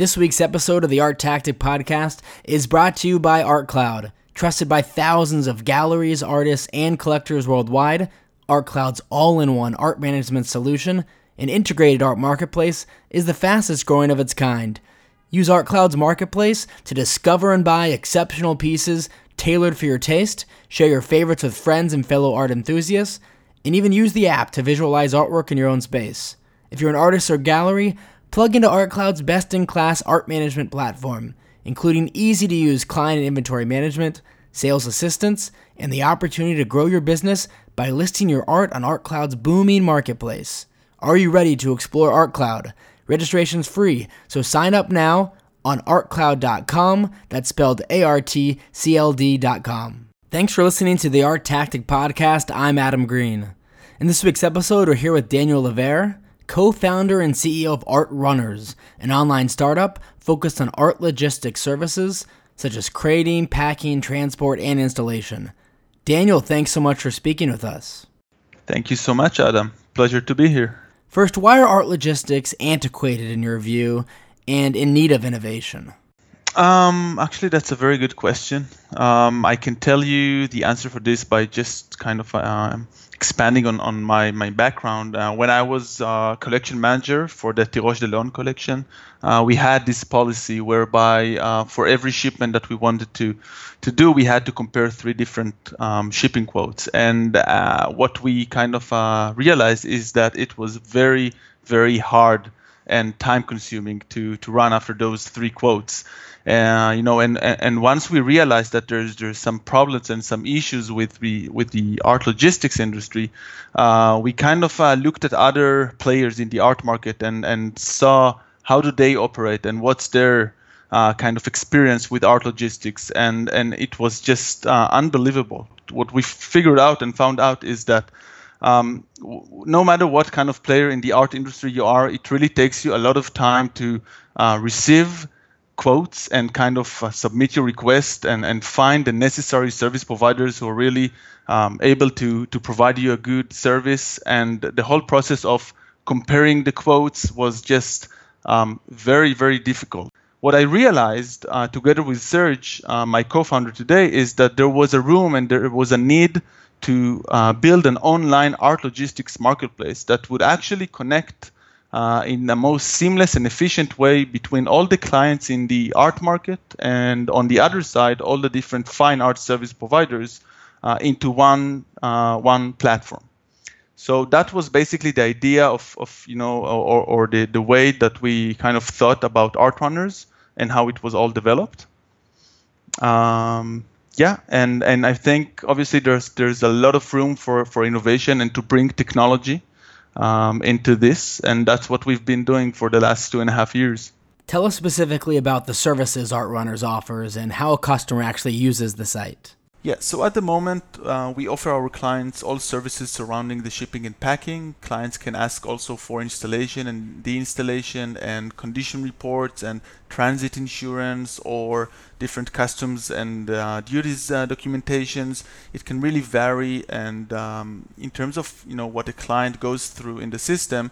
This week's episode of the ArtTactic Podcast is brought to you by ArtCloud. Trusted by thousands of galleries, artists, and collectors worldwide, ArtCloud's all in one art management solution, an integrated art marketplace, is the fastest growing of its kind. Use ArtCloud's marketplace to discover and buy exceptional pieces tailored for your taste, share your favorites with friends and fellow art enthusiasts, and even use the app to visualize artwork in your own space. If you're an artist or gallery, Plug into ArtCloud's best in class art management platform, including easy to use client inventory management, sales assistance, and the opportunity to grow your business by listing your art on ArtCloud's booming marketplace. Are you ready to explore ArtCloud? Registration's free, so sign up now on artcloud.com. That's spelled A R T C L D.com. Thanks for listening to the ArtTactic Podcast. I'm Adam Green. In this week's episode, we're here with Daniel Levere co founder and CEO of Art Runners, an online startup focused on art logistics services such as crating, packing, transport, and installation. Daniel, thanks so much for speaking with us. Thank you so much, Adam. Pleasure to be here. First, why are art logistics antiquated in your view and in need of innovation? Um, actually, that's a very good question. Um, I can tell you the answer for this by just kind of uh, expanding on, on my, my background, uh, when I was uh, collection manager for the Tiroche de Leon collection, uh, we had this policy whereby uh, for every shipment that we wanted to, to do, we had to compare three different um, shipping quotes. And uh, what we kind of uh, realized is that it was very, very hard and time consuming to, to run after those three quotes. Uh, you know, and, and once we realized that there's there's some problems and some issues with the with the art logistics industry, uh, we kind of uh, looked at other players in the art market and and saw how do they operate and what's their uh, kind of experience with art logistics, and and it was just uh, unbelievable. What we figured out and found out is that. Um, no matter what kind of player in the art industry you are, it really takes you a lot of time to uh, receive quotes and kind of uh, submit your request and, and find the necessary service providers who are really um, able to, to provide you a good service. And the whole process of comparing the quotes was just um, very, very difficult. What I realized uh, together with Serge, uh, my co founder today, is that there was a room and there was a need to uh, build an online art logistics marketplace that would actually connect uh, in the most seamless and efficient way between all the clients in the art market and on the other side all the different fine art service providers uh, into one uh, one platform. So that was basically the idea of, of you know or, or the, the way that we kind of thought about art runners and how it was all developed. Um, yeah and and i think obviously there's there's a lot of room for for innovation and to bring technology um, into this, and that's what we've been doing for the last two and a half years. Tell us specifically about the services Art Runners offers and how a customer actually uses the site. Yeah, so at the moment, uh, we offer our clients all services surrounding the shipping and packing. Clients can ask also for installation and deinstallation and condition reports and transit insurance or different customs and uh, duties uh, documentations. It can really vary, and um, in terms of you know what a client goes through in the system,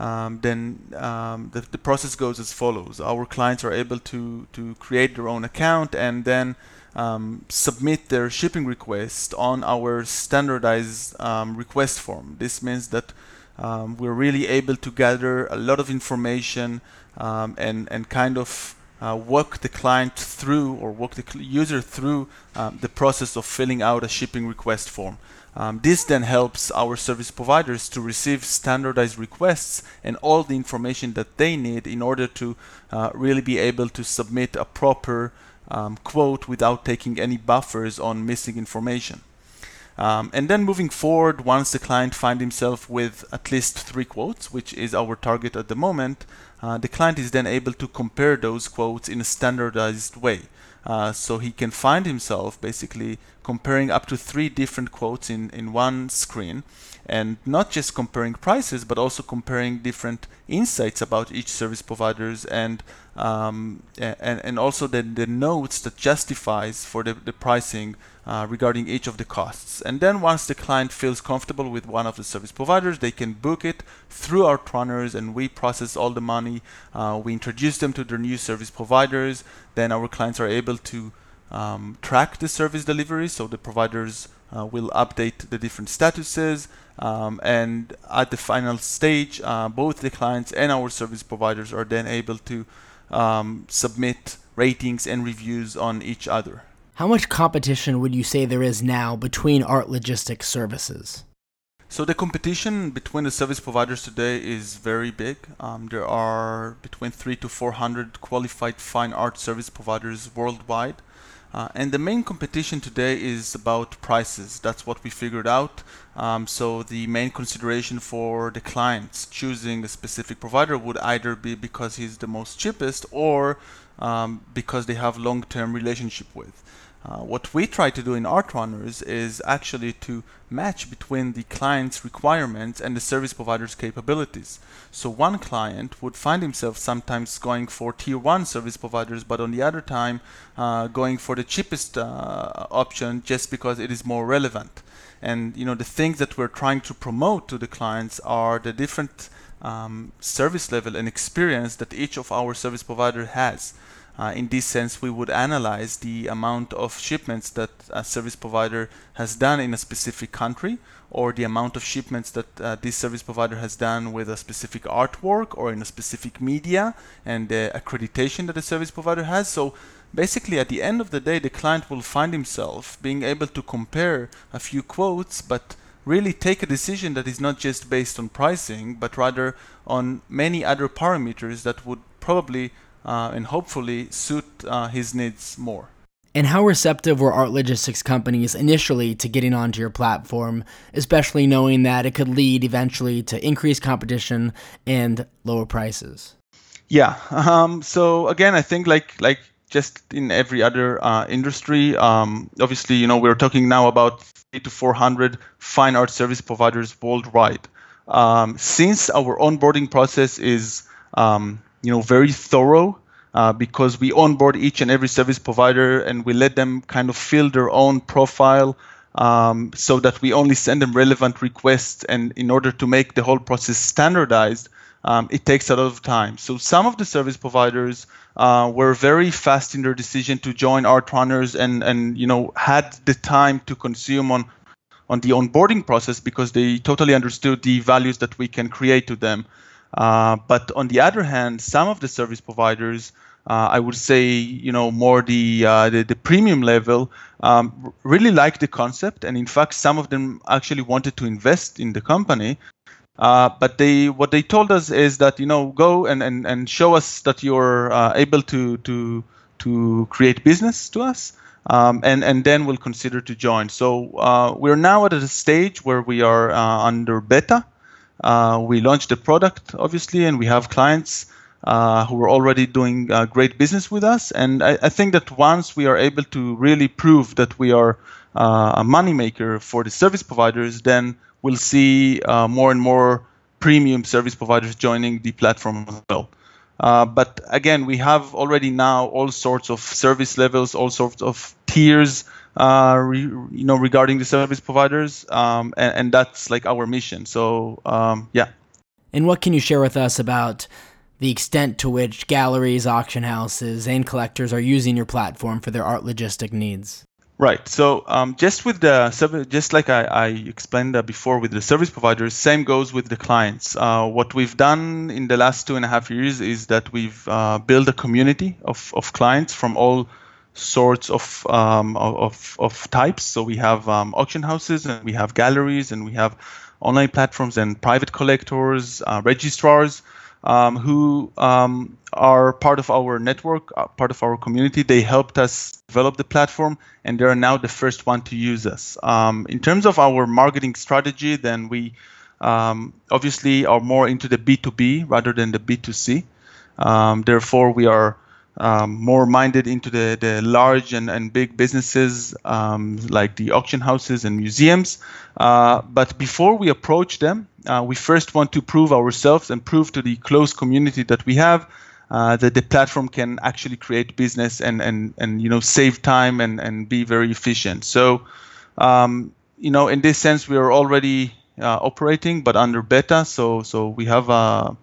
um, then um, the, the process goes as follows. Our clients are able to to create their own account and then um, submit their shipping request on our standardized um, request form. This means that um, we're really able to gather a lot of information um, and, and kind of uh, walk the client through or walk the user through um, the process of filling out a shipping request form. Um, this then helps our service providers to receive standardized requests and all the information that they need in order to uh, really be able to submit a proper um, quote without taking any buffers on missing information. Um, and then moving forward, once the client finds himself with at least three quotes, which is our target at the moment, uh, the client is then able to compare those quotes in a standardized way. Uh, so he can find himself basically comparing up to three different quotes in, in one screen and not just comparing prices but also comparing different insights about each service providers and um, and, and also the, the notes that justifies for the, the pricing uh, regarding each of the costs. And then once the client feels comfortable with one of the service providers, they can book it through art runners and we process all the money. Uh, we introduce them to their new service providers. Then our clients are able to um, track the service delivery, so the providers uh, will update the different statuses. Um, and at the final stage, uh, both the clients and our service providers are then able to um, submit ratings and reviews on each other. How much competition would you say there is now between art logistics services? So the competition between the service providers today is very big. Um, there are between three to 400 qualified fine art service providers worldwide. Uh, and the main competition today is about prices. That's what we figured out. Um, so the main consideration for the clients choosing a specific provider would either be because he's the most cheapest or um, because they have long-term relationship with. Uh, what we try to do in Art Runners is actually to match between the client's requirements and the service provider's capabilities. So one client would find himself sometimes going for tier one service providers, but on the other time uh, going for the cheapest uh, option just because it is more relevant. And you know the things that we're trying to promote to the clients are the different um, service level and experience that each of our service provider has. Uh, in this sense, we would analyze the amount of shipments that a service provider has done in a specific country, or the amount of shipments that uh, this service provider has done with a specific artwork or in a specific media, and the accreditation that the service provider has. So basically, at the end of the day, the client will find himself being able to compare a few quotes, but really take a decision that is not just based on pricing, but rather on many other parameters that would probably uh, and hopefully suit uh, his needs more. And how receptive were art logistics companies initially to getting onto your platform, especially knowing that it could lead eventually to increased competition and lower prices? Yeah. Um, so again, I think like like just in every other uh, industry, um, obviously, you know, we're talking now about three to 400 fine art service providers worldwide. Um, since our onboarding process is um, you know very thorough uh, because we onboard each and every service provider and we let them kind of fill their own profile um, so that we only send them relevant requests. And in order to make the whole process standardized um, it takes a lot of time. So some of the service providers uh, were very fast in their decision to join art runners and and you know had the time to consume on on the onboarding process because they totally understood the values that we can create to them uh, but on the other hand, some of the service providers, uh, I would say, you know, more the uh, the, the, premium level, um, really like the concept, and in fact, some of them actually wanted to invest in the company. Uh, but they what they told us is that you know go and, and, and show us that you're uh, able to to to create business to us. Um, and and then we'll consider to join. So we're now at a stage where we are under beta, uh, we launched the product, obviously, and we have clients uh, who are already doing uh, great business with us. And I, I, think that once we are able to really prove that we are uh, a moneymaker for the service providers, then we'll see uh, more and more premium service providers joining the platform as well. Uh, but again, we have already now all sorts of service levels, all sorts of tiers uh, re, you know, regarding the service providers, um, and, and, that's like our mission. So um, yeah. And what can you share with us about the extent to which galleries, auction houses, and collectors are using your platform for their art logistic needs? Right. So um, just with the just like I, I explained before with the service providers, same goes with the clients. Uh, what we've done in the last two and a half years is that we've uh, built a community of, of clients from all sorts of, um, of, of types. So we have um, auction houses and we have galleries and we have online platforms and private collectors, uh, registrars um, who um, are part of our network, uh, part of our community. They helped us develop the platform and they are now the first one to use us. Um, in terms of our marketing strategy, then we um, obviously are more into the B2B rather than the B2C. therefore, we are um, more minded into the, the large and, and big businesses um, like the auction houses and museums. Uh, but before we approach them, uh, we first want to prove ourselves and prove to the close community that we have uh, that the platform can actually create business and, and, and you know save time and, and be very efficient. So um, you know in this sense we are already uh, operating but under beta. So so we have a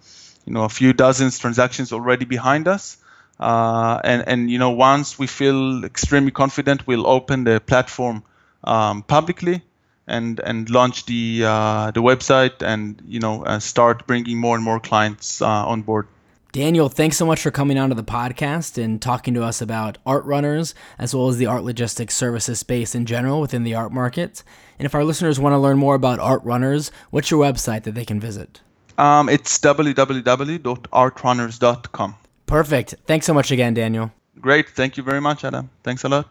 you know a few dozens transactions already behind us. Uh, and and you know once we feel extremely confident, we'll open the platform um, publicly and and launch the uh, the website and you know uh, start bringing more and more clients uh, on board. Daniel, thanks so much for coming onto the podcast and talking to us about art runners as well as the art logistics services space in general within the art market. And if our listeners want to learn more about art runners, what's your website that they can visit? Um, it's www.artrunners.com. Perfect. Thanks so much again, Daniel. Great. Thank you very much, Adam. Thanks a lot.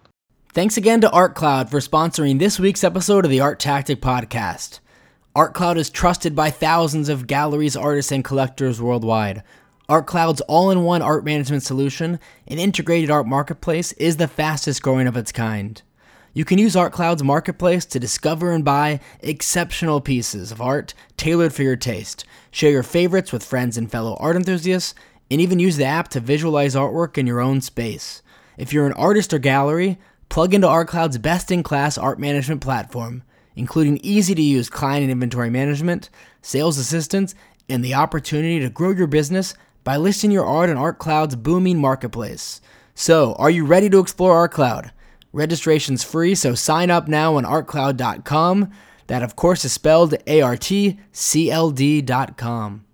Thanks again to ArtCloud for sponsoring this week's episode of the ArtTactic Podcast. ArtCloud is trusted by thousands of galleries, artists, and collectors worldwide. ArtCloud's all in one art management solution and integrated art marketplace is the fastest growing of its kind. You can use ArtCloud's marketplace to discover and buy exceptional pieces of art tailored for your taste, share your favorites with friends and fellow art enthusiasts, and even use the app to visualize artwork in your own space. If you're an artist or gallery, plug into ArtCloud's best in class art management platform, including easy to use client and inventory management, sales assistance, and the opportunity to grow your business by listing your art on ArtCloud's booming marketplace. So, are you ready to explore ArtCloud? Registration's free, so sign up now on artcloud.com. That, of course, is spelled A R T C L D.com.